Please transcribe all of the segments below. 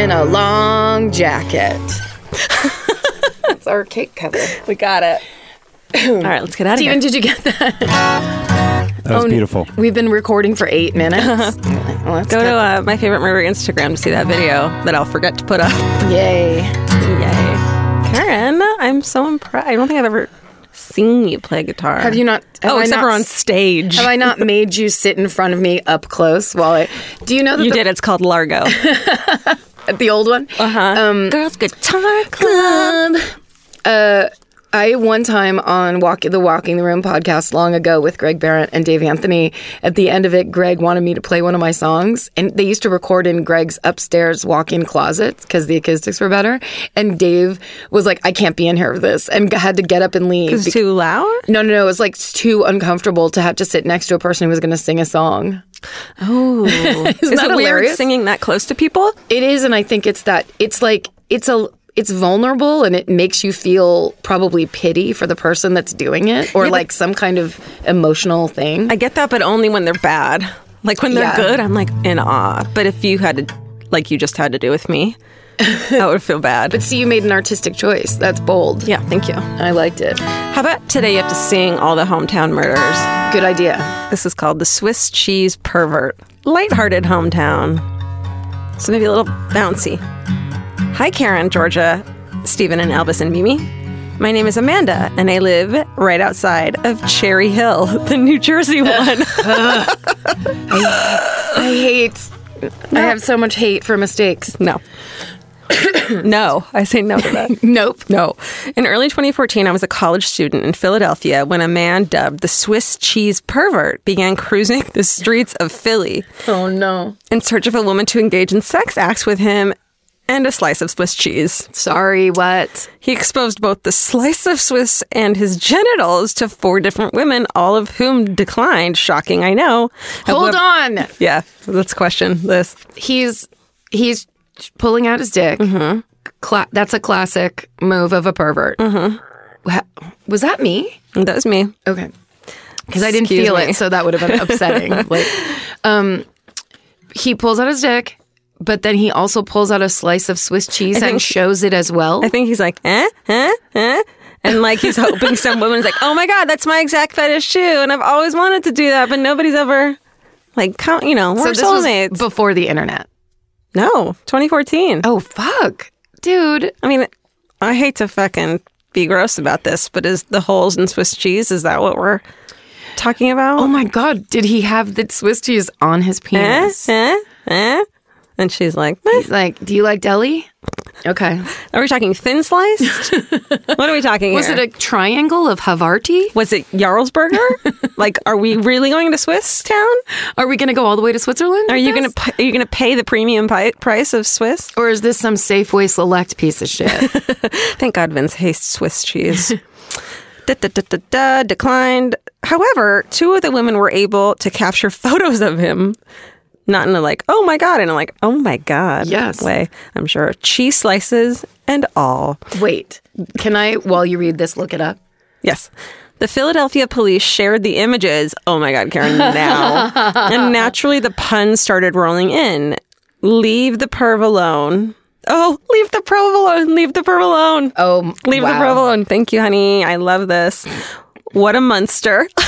In a long jacket. That's our cake cover. we got it. All right, let's get out of Steven, here. did you get that? That was beautiful. We've been recording for eight minutes. well, let's Go to uh, my favorite murder Instagram to see that video that I'll forget to put up. Yay. Yay. Karen, I'm so impressed. I don't think I've ever seen you play guitar. Have you not? have Oh, I except not for on stage. Have I not made you sit in front of me up close while I? Do you know that you the, did. It's called Largo. The old one? Uh huh. Um, Girls Guitar Club. Uh, I one time on Walk the Walking the Room podcast long ago with Greg Behrendt and Dave Anthony. At the end of it, Greg wanted me to play one of my songs, and they used to record in Greg's upstairs walk-in closet because the acoustics were better. And Dave was like, "I can't be in here for this," and had to get up and leave. Too loud. no, no, no. It was like too uncomfortable to have to sit next to a person who was going to sing a song. Oh, Isn't is that it weird singing that close to people? It is, and I think it's that it's like it's a it's vulnerable and it makes you feel probably pity for the person that's doing it or like some kind of emotional thing. I get that, but only when they're bad. Like when they're Yeah. good, I'm like in awe. But if you had to, like you just had to do with me, I would feel bad. but see, you made an artistic choice. That's bold. yeah, thank you. I liked it. How about today you have to sing all the hometown murders? Good idea. This is called the Swiss Cheese Pervert. Lighthearted hometown. So maybe a little bouncy. Hi, Karen, Georgia, Stephen, and Elvis and Mimi. My name is Amanda, and I live right outside of Cherry Hill, the New Jersey one. I hate. I have so much hate for mistakes. no. no, I say no to that. Nope. No. In early 2014, I was a college student in Philadelphia when a man dubbed the Swiss cheese pervert began cruising the streets of Philly Oh no. in search of a woman to engage in sex acts with him and a slice of Swiss cheese. Sorry. What? He exposed both the slice of Swiss and his genitals to four different women, all of whom declined. Shocking, I know. Hold However- on. Yeah, let's question this. He's he's pulling out his dick. Mm-hmm. Cla- that's a classic move of a pervert. Mm-hmm. Was that me? That was me. Okay. Because I didn't Excuse feel me. it, so that would have been upsetting. like, um, he pulls out his dick, but then he also pulls out a slice of Swiss cheese and think- shows it as well. I think he's like, eh, eh, eh. And like he's hoping some woman's like, oh my God, that's my exact fetish too. And I've always wanted to do that, but nobody's ever like, count, you know, we're this was soulmates. before the internet. no, 2014. Oh fuck, dude! I mean, I hate to fucking be gross about this, but is the holes in Swiss cheese, is that what we're talking about? Oh my god, did he have the Swiss cheese on his eh, penis? eh, eh? And she's like, eh. He's like, "Do you like deli?" Okay. are we talking thin sliced? what are we talking about? Was here? it a triangle of Havarti? Was it Jarlsberger? like, are we really going to Swiss town? Are we going to go all the way to Switzerland? Are you gonna are you gonna pay the premium pi- price of Swiss? or is this some Safeway Select piece of shit? Thank God Vince hates Swiss cheese. da, da, da, da, da, declined. However, two of the women were able to capture photos of him. Not in a like, oh my God, in a like, oh my God Yes. way, I'm sure. Cheese slices and all. Wait, can I, while you read this, look it up? Yes. The Philadelphia police shared the images. Oh my God, Karen, now. and naturally, the puns started rolling in. Leave the perv alone. Oh, leave the perv alone. Leave the perv alone. Oh, Leave wow. the perv alone. Thank you, honey. I love this. What a monster.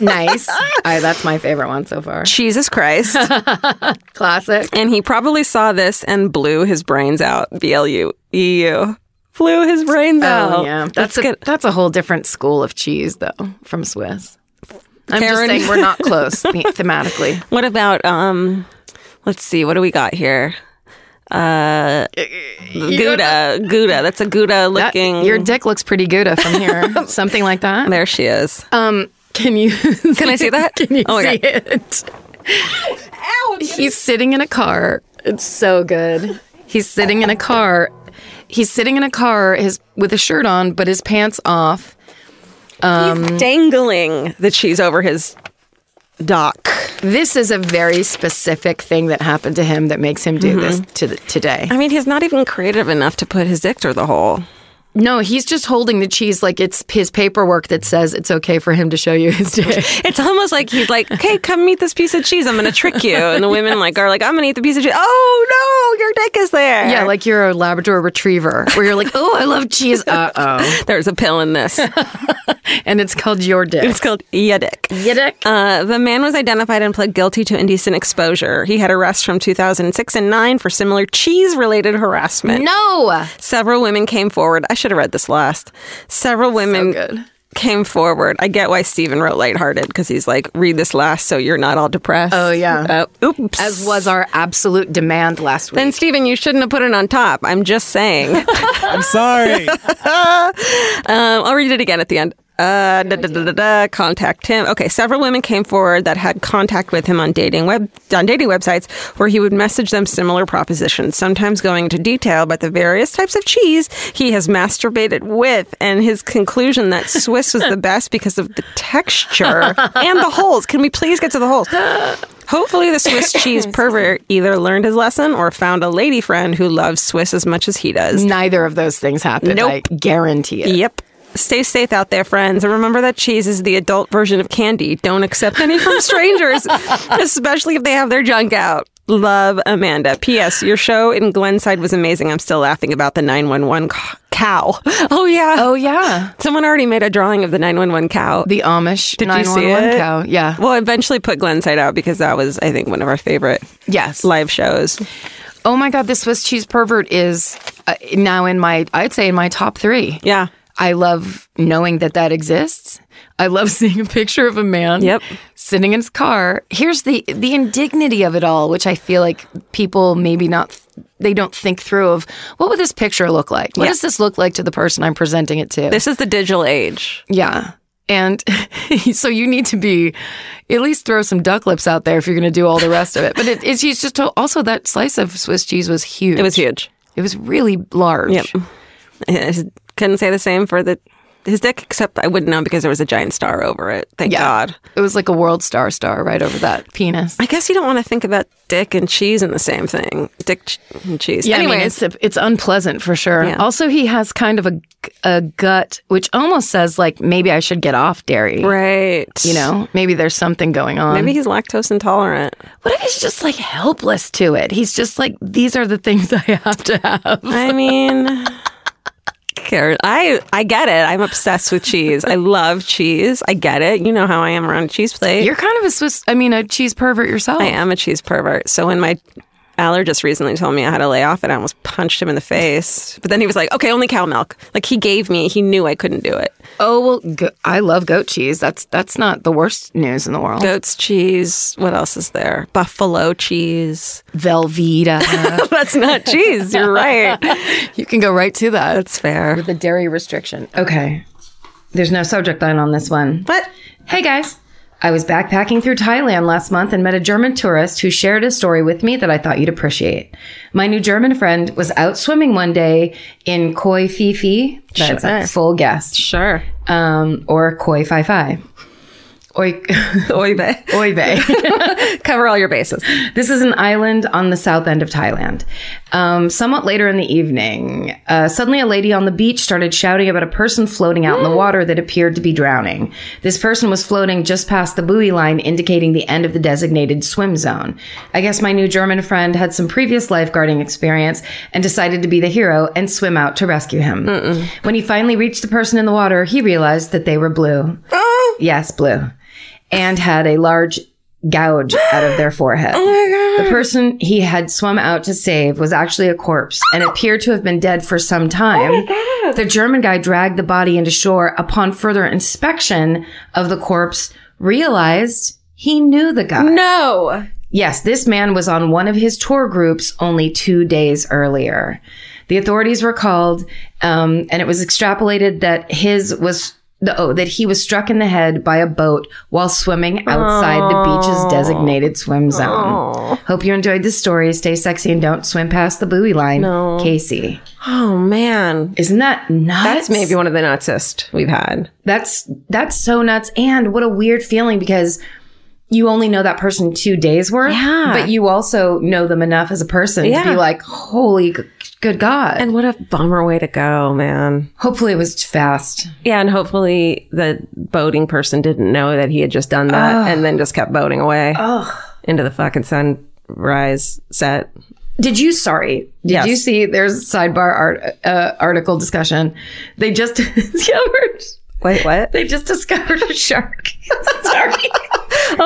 Nice. I, that's my favorite one so far. Jesus Christ. Classic. and he probably saw this and blew his brains out. B L U E U. Flew his brains out. Oh yeah, that's a, good. that's a whole different school of cheese though from Swiss. I'm Karen. just saying we're not close thematically. What about um Let's see. What do we got here? Uh, Gouda. Gouda. That's a Gouda That- looking. your dick looks pretty Gouda from here. Something like that. there she is. Um, can you Can I see that? Can you Oh my see it? He's sitting in a car. It's so good. He's sitting in a car. He's sitting in a car his with a shirt on, but his pants off. He's um, dangling the cheese over his dock. This is a very specific thing that happened to him that makes him do mm-hmm. this to the, today. I mean, he's not even creative enough to put his dick through the hole. No, he's just holding the cheese like it's his paperwork that says it's okay for him to show you his dick. It's almost like he's like, "Okay, come eat this piece of cheese. I'm going to trick you." And the women like are like, "I'm going to eat the piece of cheese." Oh no, your dick is there. yeah, like you're a Labrador retriever where you're like, oh, I love cheese. Uh oh. there's a pill in this. And it's called your dick. It's called ya dick. Your dick? Uh, the man was identified and pled guilty to indecent exposure. He had arrests from 2006 and 9 for similar cheese related harassment. no. Several women came forward. I should have read this last. Several women good. came forward. I get why Stephen wrote lighthearted because he's like, read this last so you're not all depressed. Oh, yeah. Uh, oops. As was our absolute demand last week. then, Stephen, you shouldn't have put it on top. I'm just saying. I'm sorry. Um, I'll read it again at the end. Uh, da, da, da, contact him. Okay, several women came forward that had contact with him on dating web on dating websites where he would message them similar propositions, sometimes going into detail about the various types of cheese he has masturbated with, and his conclusion that Swiss was the best because of the texture and the holes. Can we please get to the holes? Hopefully, the Swiss cheese pervert either learned his lesson or found a lady friend who loves Swiss as much as he does. Neither of those things happened. Nope. I guarantee it. Yep. Stay safe out there, friends. And remember that cheese is the adult version of candy. Don't accept any from strangers, especially if they have their junk out. Love Amanda. P.S. Your show in Glenside was amazing. I'm still laughing about the 911 cow. Oh, yeah. Oh, yeah. Someone already made a drawing of the 911 cow. The Amish Did you see 911 it? cow. Yeah. Well, eventually put Glenside out because that was, I think, one of our favorite Yes. live shows. Oh my God, the Swiss cheese pervert is uh, now in my, I'd say in my top three. Yeah. I love knowing that that exists. I love seeing a picture of a man Yep. sitting in his car. Here's the the indignity of it all, which I feel like people maybe not they don't think through of what would this picture look like? What Yeah. does this look like to the person I'm presenting it to? This is the digital age. yeah. And so you need to be at least throw some duck lips out there if you're going to do all the rest of it. But it, it's, just also that slice of Swiss cheese was huge. It was huge. It was really large. Yep. couldn't say the same for the his dick, except I wouldn't know because there was a giant star over it. Thank Yeah. God. It was like a world star star right over that penis. I guess you don't want to think about dick and cheese in the same thing. Dick and cheese. Yeah, I mean, Anyways, it's it's unpleasant for sure. Yeah. Also, he has kind of a, a gut, which almost says like maybe I should get off dairy. right. You know, maybe there's something going on. maybe he's lactose intolerant. what if he's just like helpless to it? He's just like these are the things I have to have. I mean. Karen, I I get it. I'm obsessed with cheese. I love cheese. I get it. You know how I am around a cheese plate. You're kind of a Swiss, I mean, a cheese pervert yourself. I am a cheese pervert. So when my allergist recently told me I had to lay off it, I almost punched him in the face. But then he was like, "Okay, only cow milk." Like he gave me, he knew I couldn't do it. Oh well, go- I love goat cheese. That's that's not the worst news in the world. Goat's cheese. What else is there? Buffalo cheese. Velveeta. That's not cheese. You're right. you can go right to that. That's fair. With the dairy restriction. Okay. There's no subject line on this one. But Hey guys. I was backpacking through Thailand last month and met a German tourist who shared a story with me that I thought you'd appreciate. My new German friend was out swimming one day in Koi Phi Phi. That's Sure. a full guess. sure. Um, or Koi Phi Phi. Oi, Oy vey. Oy vey. Cover all your bases. This is an island on the south end of Thailand. Um, somewhat later in the evening, uh, suddenly a lady on the beach started shouting about a person floating out in the water that appeared to be drowning. This person was floating just past the buoy line, indicating the end of the designated swim zone. I guess my new German friend had some previous lifeguarding experience and decided to be the hero and swim out to rescue him. When he finally reached the person in the water, he realized that they were blue. Yes, blue. And had a large gouge out of their forehead. The person he had swum out to save was actually a corpse and appeared to have been dead for some time. the German guy dragged the body into shore. Upon further inspection of the corpse, realized he knew the guy. No. Yes, this man was on one of his tour groups only two days earlier. The authorities were called, um, and it was extrapolated that his was the, oh, that he was struck in the head by a boat while swimming outside the beach's designated swim zone. Hope you enjoyed this story. Stay sexy and don't swim past the buoy line. No. Casey. Oh man. Isn't that nuts? That's maybe one of the nutsest we've had. That's that's so nuts. And what a weird feeling because you only know that person two days worth. Yeah. But you also know them enough as a person to be like, holy good God. And what a bummer way to go, man. hopefully it was fast. Yeah, and hopefully the boating person didn't know that he had just done that and then just kept boating away into the fucking sunrise set. Did you, sorry, did Yes. you see there's a sidebar art, uh, article discussion? They just discovered, Wait, what? they just discovered a shark. sorry.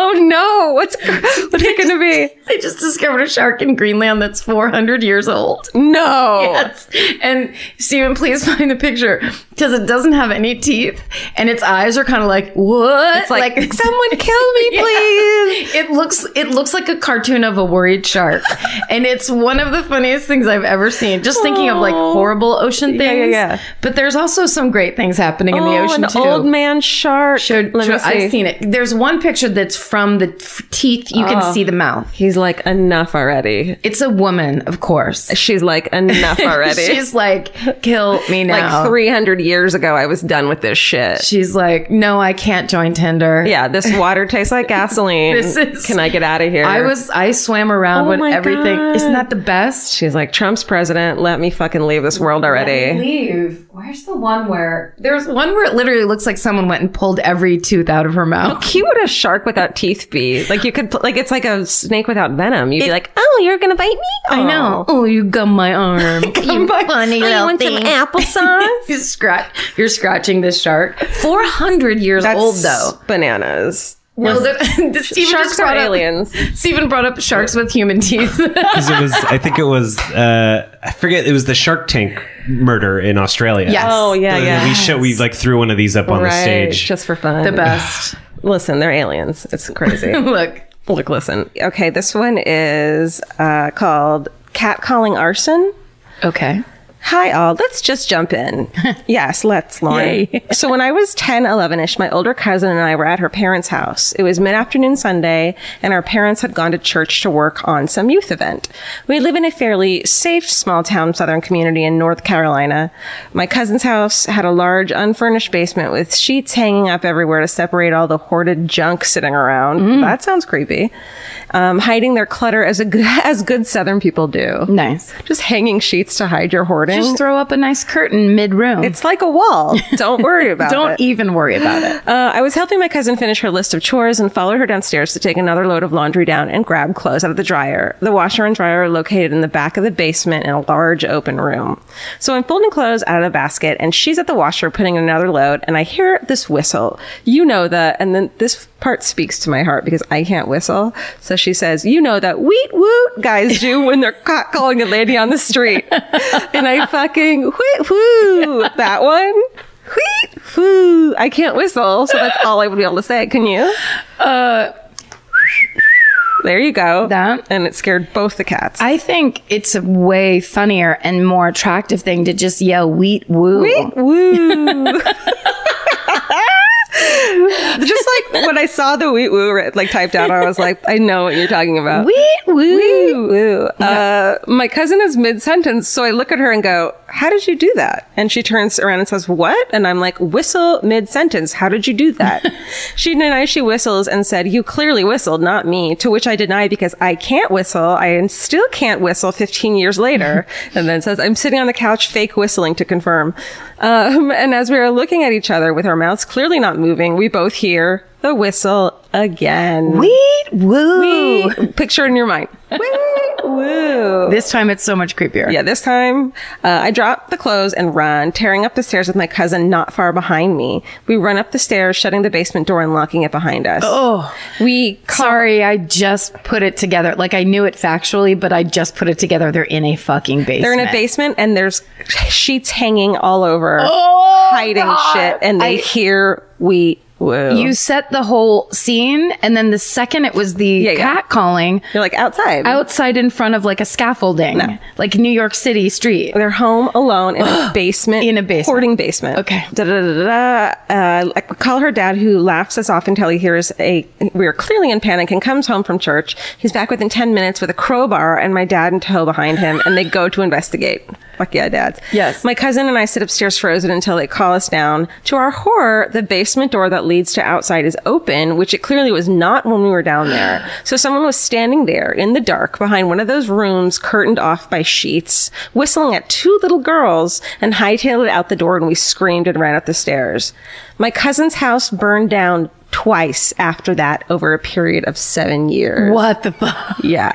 Oh no! What's what's it going to be? They just discovered a shark in Greenland that's 400 years old. No. Yes. And Stephen, please find the picture because it doesn't have any teeth and its eyes are kind of like, what? It's like, someone kill me, Yeah. please. It looks it looks like a cartoon of a worried shark. and it's one of the funniest things I've ever seen. Just thinking of like horrible ocean things. yeah, yeah. But there's also some great things happening in the oh, ocean an too. old man shark. Showed- Let me showed- I've see. seen it. There's one picture that's from the teeth. You can oh. see the mouth. He's like enough already. It's a woman, of course. She's like enough already. She's like, kill me now. like 300 years ago, I was done with this shit. She's like, no, I can't join Tinder. Yeah, this water tastes like gasoline. This is- Can I get out of here? I was, I swam around Oh with everything. God. Isn't that the best? She's like, Trump's president. Let me fucking leave this world already. Leave. Where's the one where there's one where it literally looks like someone went and pulled every tooth out of her mouth. How cute would a shark without teeth be? Like you could, like it's like a snake without venom. You'd be like, oh, you're gonna bite me? I know. Oh, you gum my arm. you bite funny Oh, you want some thing. applesauce? you scratch. You're scratching this shark. Four hundred years old though. bananas. No, the, the Steven Sharks just are brought up- aliens. Stephen brought up sharks with human teeth. because it was i think it was uh i forget it was the shark tank murder in australia Yes. Oh yeah, Uh, yeah. we show we like threw one of these up on the stage just for fun. the best. Listen, they're aliens. It's crazy. Look. Look, listen. Okay, this one is uh, called Catcalling Arson. Okay. Hi, all. Let's just jump in. yes, let's, Lauren. So, when I was 10, 11 ish, my older cousin and I were at her parents' house. It was mid afternoon Sunday, and our parents had gone to church to work on some youth event. We live in a fairly safe small town southern community in North Carolina. My cousin's house had a large unfurnished basement with sheets hanging up everywhere to separate all the hoarded junk sitting around. That sounds creepy. Um, hiding their clutter as a good, as good southern people do. Nice. Just hanging sheets to hide your hoarding. Just throw up a nice curtain mid room. It's like a wall. Don't worry about it. Don't even worry about it. Uh, I was helping my cousin finish her list of chores and followed her downstairs to take another load of laundry down and grab clothes out of the dryer. The washer and dryer are located in the back of the basement in a large open room. So I'm folding clothes out of the basket and she's at the washer putting in another load and I hear this whistle. You know that. And then this part speaks to my heart because I can't whistle. So she says, you know that wheat woot guys do when they're caught calling a lady on the street. and I fucking wheat woo that one. Wheat woo. I can't whistle, so that's all I would be able to say. Can you? Uh, There you go. That? and it scared both the cats. I think it's a way funnier and more attractive thing to just yell wheat woo. Wheat woo. Just like when I saw the wheat woo like typed out, I was like, I know what you're talking about. Wheat woo. Wheat woo. Uh, my cousin is mid sentence, so I look at her and go, How did you do that? And she turns around and says, What? And I'm like, Whistle mid sentence. How did you do that? she denies she whistles and said, You clearly whistled, not me. To which I deny because I can't whistle. I still can't whistle 15 years later. and then says, I'm sitting on the couch fake whistling to confirm. Um, and as we are looking at each other with our mouths clearly not moving, we both hear the whistle again. Wheat woo. Wee. Picture in your mind. Wee. Woo. This time it's so much creepier. Yeah, this time uh, I drop the clothes and run, tearing up the stairs with my cousin not far behind me. We run up the stairs, shutting the basement door and locking it behind us. Oh, We call- sorry. I just put it together. Like I knew it factually, but I just put it together. They're in a fucking basement. they're in a basement and there's sheets hanging all over, Oh, hiding God. shit, and they I- hear we Whoa. you set the whole scene, and then the second it was the yeah. cat calling You're like outside. outside in front of like a scaffolding, like New York City street. They're home alone in a basement. In a basement. Hoarding basement. Okay. Da, da, da, da. Uh, I call her dad, who laughs us off until he hears a. We are clearly in panic and comes home from church. He's back within 10 minutes with a crowbar and my dad in tow behind him, and they go to investigate. Fuck yeah, dads. Yes. My cousin and I sit upstairs frozen until they call us down. To our horror, the basement door that leads to outside is open, which it clearly was not when we were down there. So someone was standing there in the dark behind one of those rooms curtained off by sheets, whistling at two little girls and hightailed it out the door and we screamed and ran up the stairs. My cousin's house burned down twice after that over a period of seven years. What the fuck? Yeah.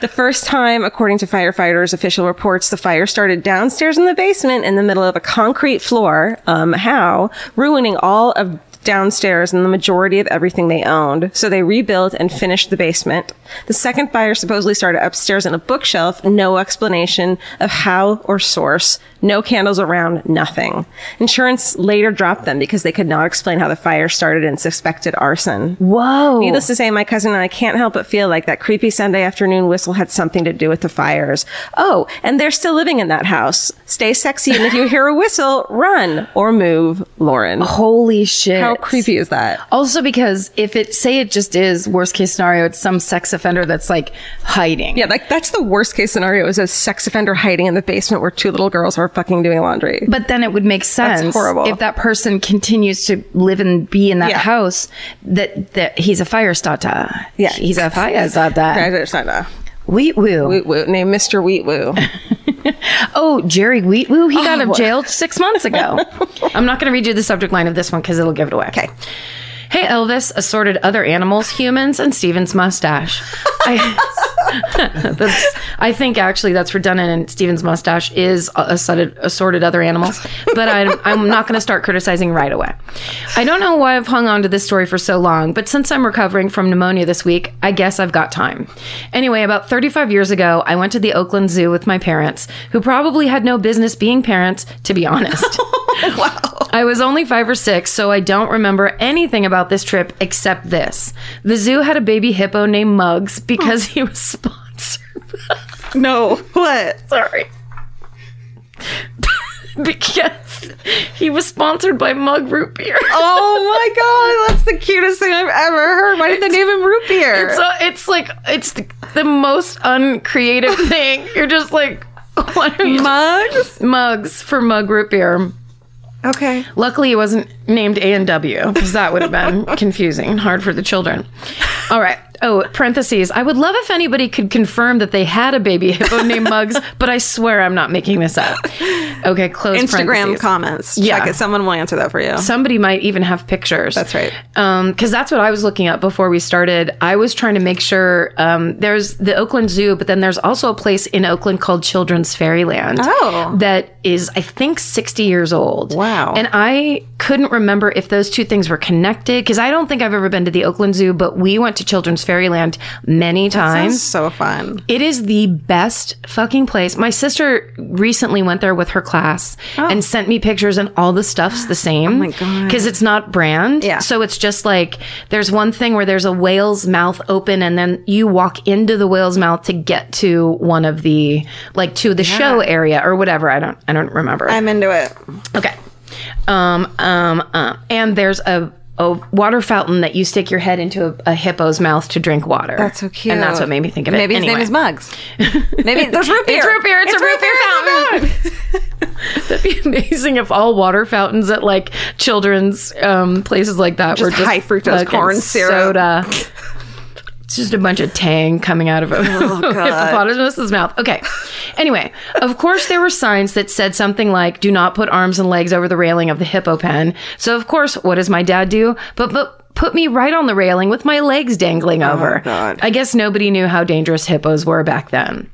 The first time, according to firefighters' official reports, the fire started downstairs in the basement in the middle of a concrete floor. Um, how? Ruining all of downstairs and the majority of everything they owned. So they rebuilt and finished the basement. The second fire supposedly started upstairs in a bookshelf. No explanation of how or source. No candles around. Nothing. Insurance later dropped them because they could not explain how the fire started and suspected arson. Whoa. Needless to say, my cousin and I can't help but feel like that creepy Sunday afternoon whistle had something to do with the fires. Oh, and they're still living in that house. Stay sexy, and if you hear a whistle, run or move, Lauren. Holy shit. How creepy is that? Also, because if it say it just is worst case scenario, it's some sex offender that's like hiding. Yeah, like that's the worst case scenario is a sex offender hiding in the basement where two little girls are fucking doing laundry. But then it would make sense horrible. if that person continues to live and be in that Yeah. house that that he's a fire starter. Yeah. he's a fire starter. Wheat Wheat woo. Wheat woo, named Mr. Wheat Woo. Oh, Jerry Wheat woo. he got oh. out of jail six months ago. I'm not going to read you the subject line of this one because it'll give it away. Okay. Hey, Elvis, assorted other animals, humans, and Steven's mustache. I, that's, I think actually that's redundant, and Steven's mustache is a assorted, assorted other animals. But I'm, I'm not going to start criticizing right away. I don't know why I've hung on to this story for so long, but since I'm recovering from pneumonia this week, I guess I've got time. Anyway, about 35 years ago, I went to the Oakland Zoo with my parents, who probably had no business being parents, to be honest. I was only five or six, so I don't remember anything about this trip except this. The zoo had a baby hippo named Muggs because he was sponsored. No. What? Sorry. because he was sponsored by Mug Root Beer. Oh my god, that's the cutest thing I've ever heard. Why did they name him root beer? So it's like, it's the, the most uncreative thing. You're just like, what are you? Mugs? Mugs for Mug Root Beer. Okay. Luckily, it wasn't named A and W because that would have been confusing and hard for the children. All right. Oh, parentheses. I would love if anybody could confirm that they had a baby hippo named Mugs, but I swear I'm not making this up. Okay, close Instagram comments. Yeah. Check it. Someone will answer that for you. Somebody might even have pictures. That's right. Um, because that's what I was looking up before we started. I was trying to make sure um, there's the Oakland Zoo, but then there's also a place in Oakland called Children's Fairyland. Oh. that is I think 60 years old. Wow. And I couldn't remember if those two things were connected because I don't think I've ever been to the Oakland Zoo, but we went to Children's Fairyland many times. So fun. It is the best fucking place. My sister recently went there with her class and sent me pictures, and all the stuff's the same. Oh my God. Because it's not brand. Yeah. So it's just like there's one thing where there's a whale's mouth open, and then you walk into the whale's mouth to get to one of the like to the show area or whatever. I don't I don't remember. I'm into it. Okay. Um, um, um, and there's a, a water fountain that you stick your head into a, a hippo's mouth to drink water. That's so cute. And that's what made me think of it. Maybe his Anyway. name is Mugs. Maybe there's root beer. It's root beer. It's, a root beer, fountain. That'd be amazing if all water fountains at like children's um, places like that were Just just high fructose corn syrup. soda. It's just a bunch of tang coming out of a oh, hippopotamus's mouth. Okay. Anyway, of course there were signs that said something like "Do not put arms and legs over the railing of the hippo pen." So of course, what does my dad do? But but put me right on the railing with my legs dangling oh, over. God. I guess nobody knew how dangerous hippos were back then.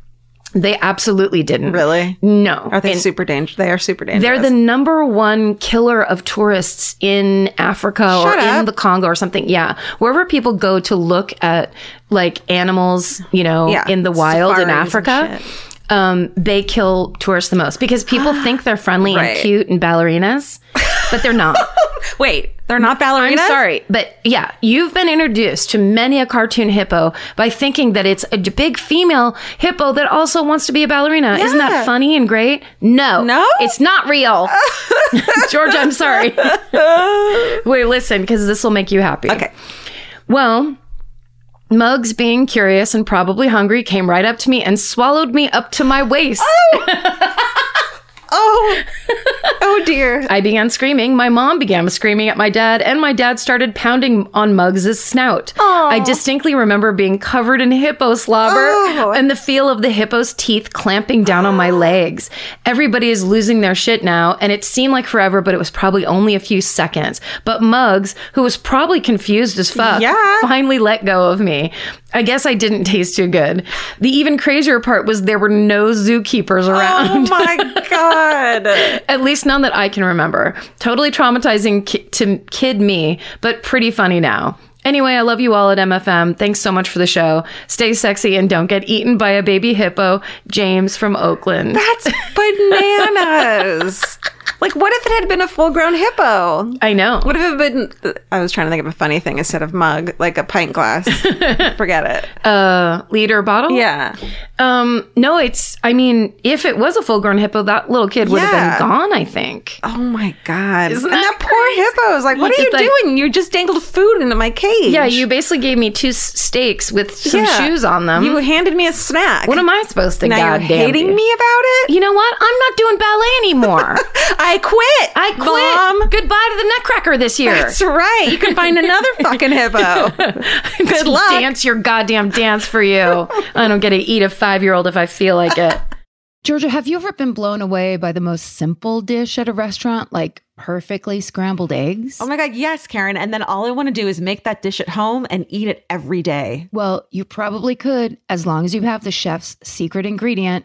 They absolutely didn't. Really? No. Are they And super dangerous? They are super dangerous. they're the number one killer of tourists in Africa or Shut in the Congo or something. Yeah. Wherever people go to look at like animals, you know, Yeah. in the wild in Safaris and Africa. Um, they kill tourists the most because people think they're friendly Right. and cute and ballerinas, but they're not. Wait, they're not ballerinas? I'm sorry, but yeah, you've been introduced to many a cartoon hippo by thinking that it's a big female hippo that also wants to be a ballerina. Isn't that funny and great? No. No? It's not real. George, I'm sorry. Wait, listen, because this will make you happy. Okay. Well, Muggs, being curious and probably hungry, came right up to me and swallowed me up to my waist. Oh, oh oh dear. I began screaming. My mom began screaming at my dad, and my dad started pounding on Muggs' snout. I distinctly remember being covered in hippo slobber Oh. and the feel of the hippo's teeth clamping down on my legs. Everybody is losing their shit now, and it seemed like forever, but it was probably only a few seconds. But Muggs, who was probably confused as fuck, Yeah. finally let go of me. I guess I didn't taste too good. The even crazier part was there were no zookeepers oh around. Oh my god. At least none that I can remember. Totally traumatizing ki- to kid me, but pretty funny now. Anyway, I love you all at MFM. Thanks so much for the show. Stay sexy and don't get eaten by a baby hippo. James from Oakland. That's bananas. Like, what if it had been a full grown hippo? I know. What if it had been? I was trying to think of a funny thing instead of mug, like a pint glass. Forget it. Uh, liter bottle? Yeah. Um, no, it's, I mean, if it was a full grown hippo, that little kid would Yeah. have been gone, I think. Oh my god. Isn't and that that poor hippo is like, what are you like- doing? You just dangled food into my cage. Yeah, you basically gave me two steaks with some Yeah. shoes on them. You handed me a snack. what am I supposed to now you're hating do? me about it? You know what? I'm not doing ballet anymore. I quit. I quit. Mom. Goodbye to the Nutcracker this year. That's right. You can find another fucking hippo. Good luck. Dance your goddamn dance for you. I don't get to eat a five year old if I feel like it. Georgia, have you ever been blown away by the most simple dish at a restaurant, like perfectly scrambled eggs? Oh my God, yes, Karen. And then all I want to do is make that dish at home and eat it every day. well, you probably could, as long as you have the chef's secret ingredient,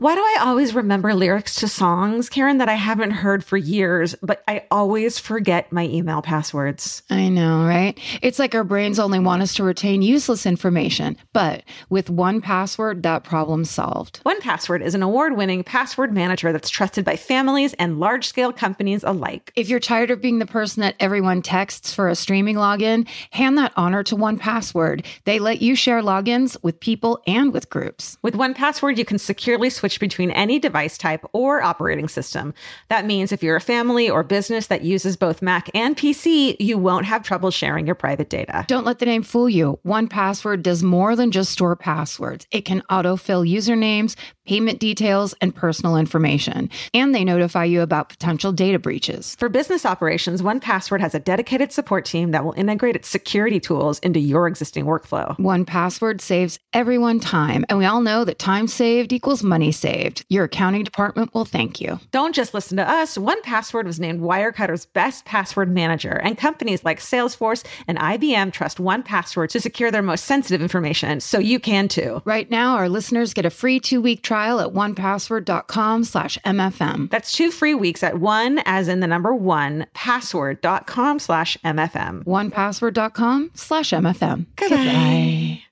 Why do I always remember lyrics to songs, Karen, that I haven't heard for years, but I always forget my email passwords? I know, right? It's like our brains only want us to retain useless information. But with one password, that problem's solved. One Password is an award winning password manager that's trusted by families and large scale companies alike. If you're tired of being the person that everyone texts for a streaming login, hand that honor to one password. They let you share logins with people and with groups. With One Password, you can securely switch between any device type or operating system. That means if you're a family or business that uses both Mac and PC, you won't have trouble sharing your private data. Don't let the name fool you. One password does more than just store passwords. It can autofill usernames, payment details, and personal information. And they notify you about potential data breaches. For business operations, One Password has a dedicated support team that will integrate its security tools into your existing workflow. One password saves everyone time, and we all know that time saved equals money saved. Your accounting department will thank you. Don't just listen to us. One Password was named Wirecutter's best password manager, and companies like Salesforce and IBM trust One Password to secure their most sensitive information, so you can too. Right now, our listeners get a free two-week trial at onepassword.com slash MFM. That's two free weeks at one, as in the number one, password.com slash MFM. Onepassword.com slash MFM. Goodbye.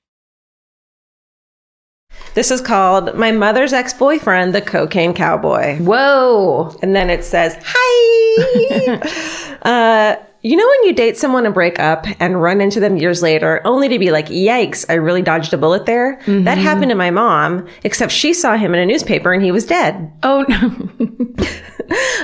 This is called My Mother's Ex Boyfriend, the Cocaine Cowboy. Whoa. And then it says, Hi. uh, you know when you date someone and break up and run into them years later only to be like, yikes, I really dodged a bullet there? That happened to my mom, except she saw him in a newspaper and he was dead. Oh no.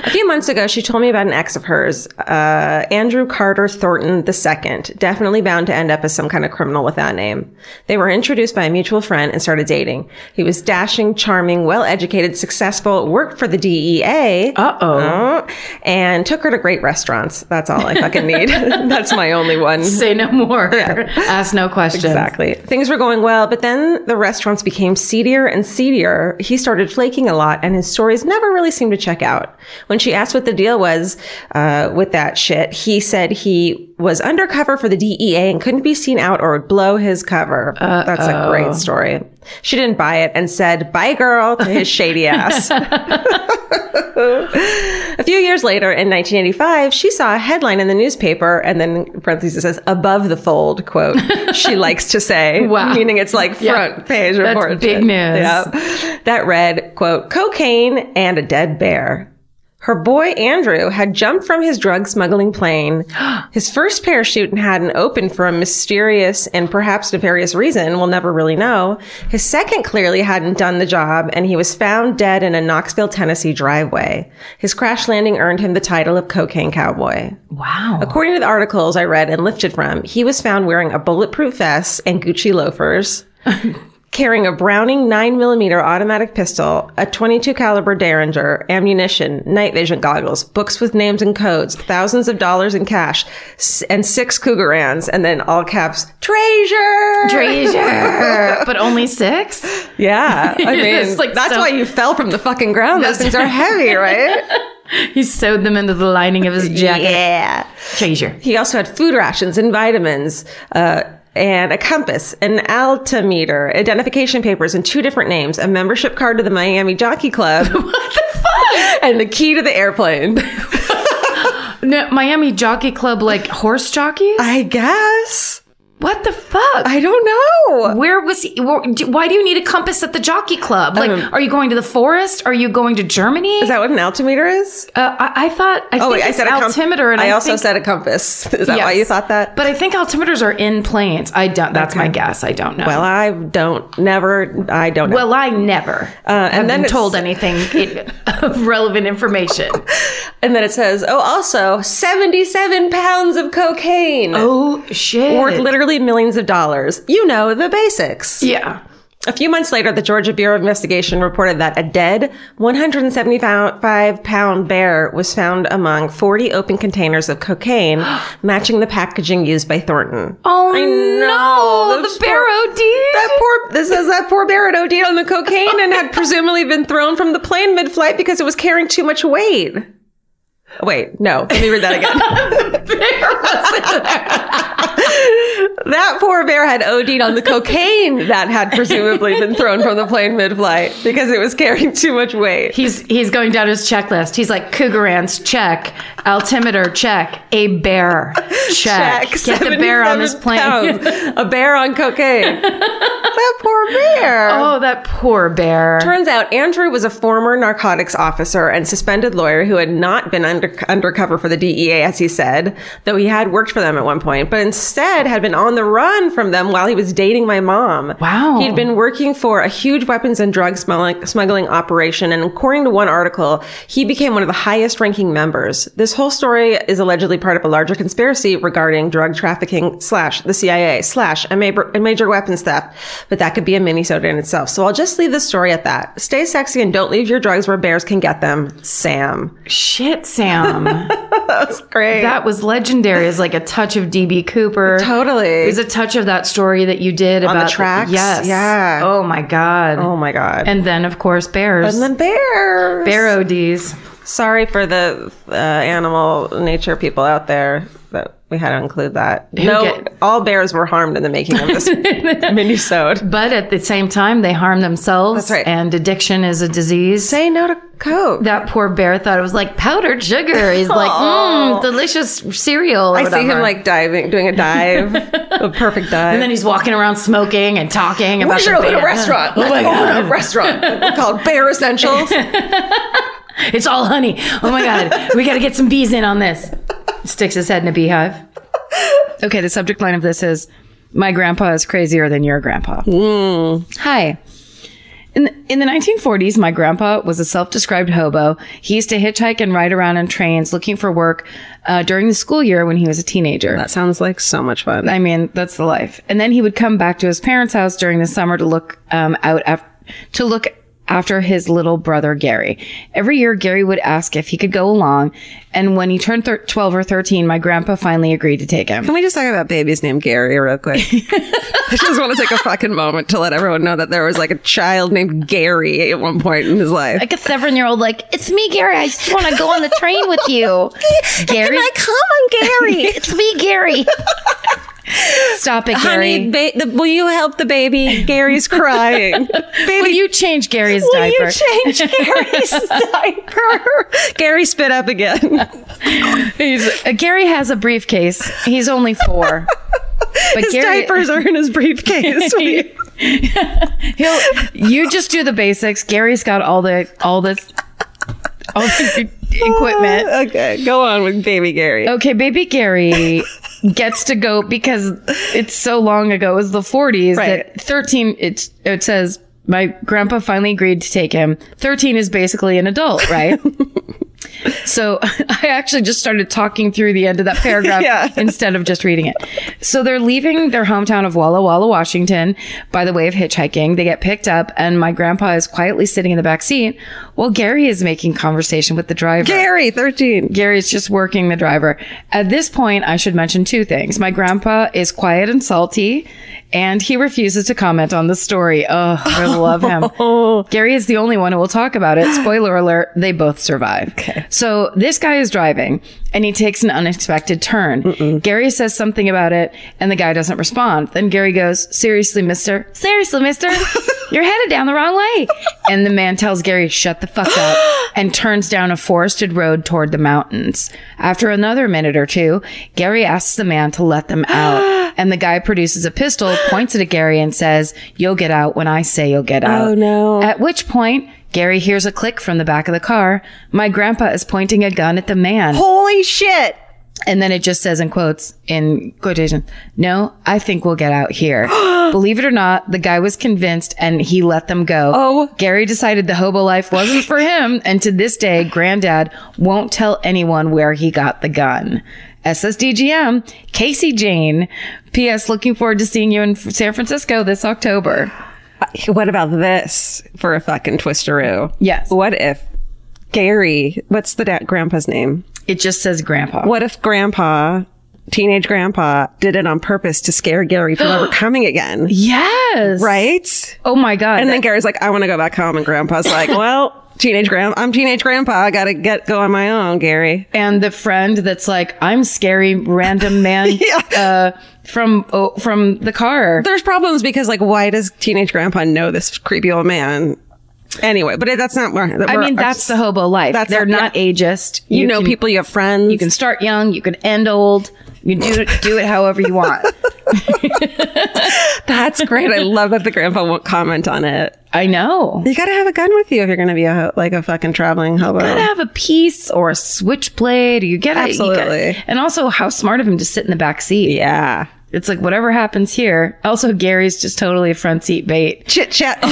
A few months ago, she told me about an ex of hers, uh, Andrew Carter Thornton II, definitely bound to end up as some kind of criminal with that name. They were introduced by a mutual friend and started dating. He was dashing, charming, well-educated, successful, worked for the DEA. Uh-oh. Uh, and took her to great restaurants. That's all I fucking need. That's my only one. Say no more. Ask no questions. Exactly. Things were going well, but then the restaurants became seedier and seedier. He started flaking a lot, and his stories never really seemed to check out. When she asked what the deal was uh, with that shit, he said he was undercover for the DEA and couldn't be seen out or would blow his cover. That's a great story. She didn't buy it and said, bye girl, to his shady ass. A few years later, in 1985, she saw a headline in the newspaper, and then parentheses it says "above the fold." Quote. she likes to say, Wow. meaning it's like front page That's report. big news. Yeah. That read, "quote cocaine and a dead bear." Her boy Andrew had jumped from his drug smuggling plane. His first parachute hadn't opened for a mysterious and perhaps nefarious reason we'll never really know. His second clearly hadn't done the job, and he was found dead in a Knoxville, Tennessee driveway. His crash landing earned him the title of Cocaine Cowboy. Wow. According to the articles I read and lifted from, he was found wearing a bulletproof vest and Gucci loafers, carrying a Browning 9mm automatic pistol, a 22 caliber Derringer, ammunition, night vision goggles, books with names and codes, thousands of dollars in cash, and six Krugerrands, and then all caps, treasure! Treasure. but only six? Yeah. I mean, like that's so- why you fell from the fucking ground. Those things are heavy, right? He sewed them into the lining of his jacket. Yeah. Treasure. He also had food rations and vitamins, uh, and a compass, an altimeter, identification papers, in two different names, a membership card to the Miami Jockey Club. what the fuck? And the key to the airplane. No, Miami Jockey Club, like horse jockeys? I guess. What the fuck? I don't know. Where was he? Why do you need a compass at the jockey club? Like, are you going to the forest? Are you going to Germany? Is that what an altimeter is? uh, I, I thought. I Oh, think wait, I said altimeter, and I, I, also think, said a compass. Is that why you thought that? But I think altimeters are in planes. I don't. That's my guess. I don't know. well, I don't, never, I don't know. Well, I never uh, and then been told anything in, of relevant information. and then it says, oh, also 77 pounds of cocaine. Oh shit! Worth literally millions of dollars. You know, the basics. yeah. A few months later, the Georgia Bureau of Investigation reported that a dead 175 pound bear was found among 40 open containers of cocaine, matching the packaging used by Thornton. Oh I no! know, The those bear OD. That poor, this is that poor bear had OD'd on the cocaine and had presumably been thrown from the plane mid flight because it was carrying too much weight. Wait, no, let me read that again. that poor bear had OD'd on the cocaine that had presumably been thrown from the plane mid-flight because it was carrying too much weight. He's he's going down his checklist. He's like Krugerrands, check. Altimeter, check. A bear, check. Get the bear on this plane. pounds. A bear on cocaine. that poor bear. oh, that poor bear. Turns out Andrew was a former narcotics officer and suspended lawyer who had not been under, undercover for the DEA, as he said, though he had worked for them at one point, but instead had been on the run from them while he was dating my mom. Wow. He'd been working for a huge weapons and drug smuggling, operation, and according to one article, he became one of the highest ranking members. This whole story is allegedly part of a larger conspiracy regarding drug trafficking slash the CIA slash a major, a major weapons theft, but that could be a mini-soda in itself. So I'll just leave this story at that. Stay sexy and don't leave your drugs where bears can get them. Sam. Shit, Sam. That's great. that was legendary. It's like a touch of DB Cooper. Totally. It was a touch of that story that you did On the about tracks? Yes. Yeah. Oh my god. oh my God. And then of course bears. and then bears. bear ODs. Sorry for the uh, animal nature people out there that we had to include that. no, get- all bears were harmed in the making of this mini-sode. But at the same time, they harm themselves. That's right. And addiction is a disease. Say no to Coke. that poor bear thought it was like powdered sugar. He's like, mmm, delicious cereal. I see him like diving, doing a dive, a perfect dive. And then he's walking around smoking and talking about we should open a restaurant. Oh Let's my open god, a restaurant called Bear Essentials. It's all honey. Oh my god, we got to get some bees in on this. Sticks his head in a beehive. Okay, the subject line of this is My grandpa is crazier than your grandpa. Hi. In the, in the 1940s, my grandpa was a self described hobo. He used to hitchhike and ride around on trains looking for work uh, during the school year when he was a teenager. That sounds like so much fun. I mean, that's the life. And then he would come back to his parents' house during the summer to look um, out af- to look after his little brother Gary. Every year, Gary would ask if he could go along, and when he turned thir- twelve or thirteen, my grandpa finally agreed to take him. Can we just talk about babies named Gary real quick? I just want to take a fucking moment to let everyone know that there was like a child named Gary at one point in his life. Like a seven-year-old, like it's me, Gary. I just want to go on the train with you, Gary. i come on, Gary? it's me, Gary. Stop it, Honey, Gary. ba- the, will you help the baby? Gary's crying. Baby, Will you change Gary's will diaper? you change Gary's diaper? Gary spit up again. He's, uh, Gary has a briefcase. He's only four. But His Gary, diapers are in his briefcase. He'll you just do the basics. Gary's got all the all this all the equipment. okay, go on with baby Gary. Okay, baby Gary gets to go because it's so long ago. It was the 40s Right. that 13 it it says my grandpa finally agreed to take him. 13 is basically an adult, right? So I actually just started talking through the end of that paragraph Yeah. instead of just reading it. So they're leaving their hometown of Walla Walla, Washington by the way of hitchhiking. They get picked up and my grandpa is quietly sitting in the back seat while Gary is making conversation with the driver. Gary, 13. Gary's just working the driver. At this point, I should mention two things. My grandpa is quiet and salty, and he refuses to comment on the story. Oh, I love him. Oh. Gary is the only one who will talk about it. Spoiler alert, they both survive. So this guy is driving, and he takes an unexpected turn. Gary says something about it, and the guy doesn't respond. Then Gary goes, Seriously, mister? Seriously, mister? You're headed down the wrong way. And the man tells Gary, Shut the fuck up, and turns down a forested road toward the mountains. After another minute or two, Gary asks the man to let them out. And the guy produces a pistol, points it at Gary, and says, You'll get out when I say you'll get oh, out. Oh, no. At which point, Gary hears a click from the back of the car. My grandpa is pointing a gun at the man. Holy shit. And then it just says in quotes, in quotation, no, I think we'll get out here. Believe it or not, the guy was convinced and he let them go. Oh. Gary decided the hobo life wasn't for him. And to this day, granddad won't tell anyone where he got the gun. SSDGM, Casey Jane. P.S. Looking forward to seeing you in San Francisco this October. What about this for a fucking twisteroo? Yes. What if Gary, what's the dad, grandpa's name? It just says grandpa. What if grandpa teenage grandpa did it on purpose to scare Gary from ever coming again. Yes. Right? Oh my God. And then Gary's like, I want to go back home. And grandpa's like, well, teenage grand, I'm teenage grandpa. I got to get go on my own, Gary. and the friend that's like, I'm scary random man uh, from oh, from the car. There's problems because like, why does teenage grandpa know this creepy old man? Anyway, but that's not where, I mean, that's the hobo life. That's They're the- not ageist. you, know can- people, you have friends. You can start young. You can end old. You do it, do it however you want. That's great. I love that the grandpa won't comment on it. I know. You gotta have a gun with you if you're gonna be a ho- like a fucking traveling hobo. You gotta have a piece or a switchblade. You get it. You gotta- Absolutely. and also, how smart of him to sit in the back seat. yeah. It's like whatever happens here. Also, Gary's just totally a front seat bait. Chit chat.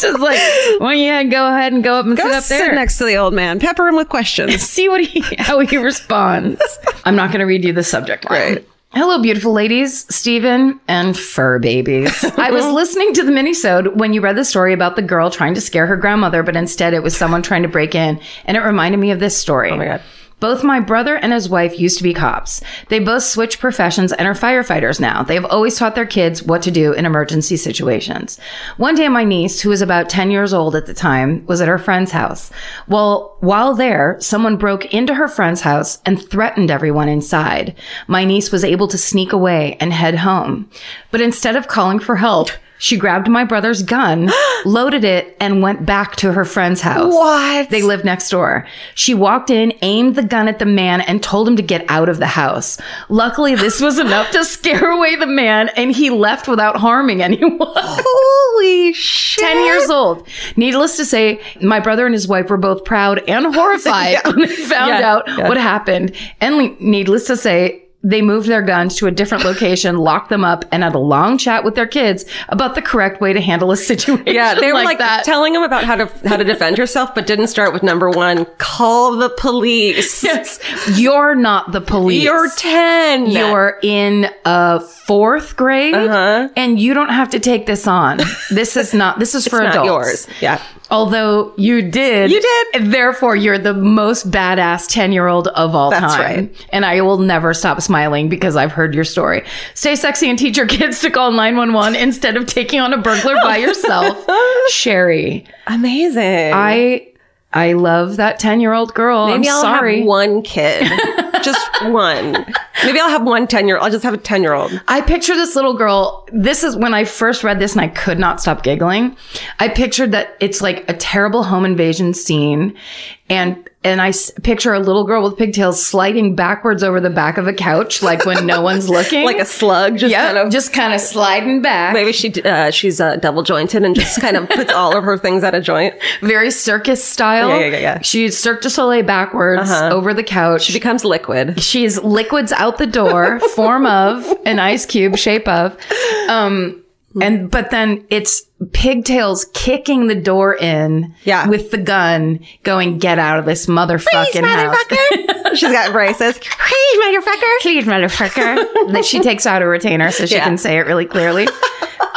just like, well, yeah, go ahead and go up and Go sit up sit there. next to the old man. Pepper him with questions. See what he how he responds. I'm not going to read you the subject line. Right. Hello, beautiful ladies, Stephen and fur babies. I was listening to the minisode when you read the story about the girl trying to scare her grandmother, but instead it was someone trying to break in, and it reminded me of this story. Oh my God. Both my brother and his wife used to be cops. They both switched professions and are firefighters now. They have always taught their kids what to do in emergency situations. One day, my niece, who was about 10 years old at the time, was at her friend's house. Well, while there, someone broke into her friend's house and threatened everyone inside. My niece was able to sneak away and head home. But instead of calling for help, she grabbed my brother's gun, loaded it, and went back to her friend's house. What? They lived next door. She walked in, aimed the gun at the man, and told him to get out of the house. Luckily, this was enough to scare away the man, and he left without harming anyone. Holy shit. 10 years old. Needless to say, my brother and his wife were both proud and horrified when they found Yeah, out yeah. what happened. And le- needless to say, they moved their guns to a different location, locked them up, and had a long chat with their kids about the correct way to handle a situation. Yeah, they were like, that. telling them about how to how to defend yourself, but didn't start with number one: call the police. yes, you're not the police. You're ten. You're in a fourth grade, Uh-huh. and you don't have to take this on. This is not. This is for adults. yours. Yeah. Although you did, You did. therefore you're the most badass ten year old of all That's time. right. And I will never stop smiling because I've heard your story. Stay sexy and teach your kids to call nine one one instead of taking on a burglar by yourself. Sherry, Amazing. I I love that ten year old girl. Maybe I'm will sorry. have one kid, just one. Maybe I'll have one 10 year. I'll just have a ten year old. I picture this little girl. This is when I first read this and I could not stop giggling. I pictured that it's like a terrible home invasion scene and and I s- picture a little girl with pigtails sliding backwards over the back of a couch like when no one's looking. Like a slug, just yeah, kind of. just kind of sliding back. Maybe she uh, she's uh, double jointed and just kind of puts all of her things at a joint. Very circus style. Yeah, yeah, yeah, yeah. She's Cirque du Soleil backwards over the couch. She becomes liquid. She's liquids out the door, form of an ice cube, shape of. Um, Mm-hmm. and but then it's pigtails kicking the door in Yeah. with the gun going get out of this motherfucking house she's got braces. Please, motherfucker. please motherfucker then she takes out a retainer so she Yeah. can say it really clearly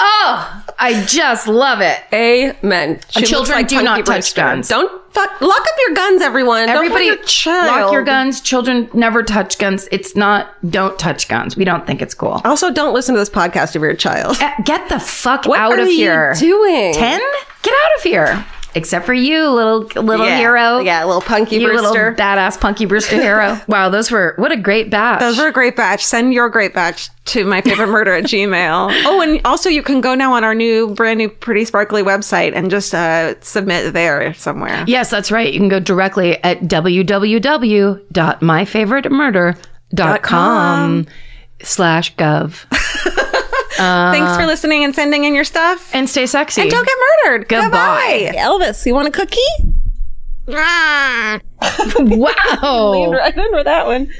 oh i just love it Amen. She children like do not touch guns. Don't fuck. Lock up your guns, everyone. Everybody, your child. lock your guns. Children never touch guns. It's not, don't touch guns. We don't think it's cool. Also, don't listen to this podcast if you're a child. Uh, Get the fuck What out are of you here. doing? 10? Get out of here. Except for you, little little Yeah. hero. Yeah, little Punky you Brewster. little badass Punky Brewster hero. wow, those were, what a great batch. Those were a great batch. Send your great batch to my favorite murder at Gmail. Oh, and also you can go now on our new, brand new, pretty sparkly website and just uh, submit there somewhere. yes, that's right. You can go directly at www.myfavoriteMurder.com slash gov. Thanks for listening and sending in your stuff. And stay sexy. And don't get murdered. Goodbye. Goodbye. Elvis, you want a cookie? wow. Right in with that one.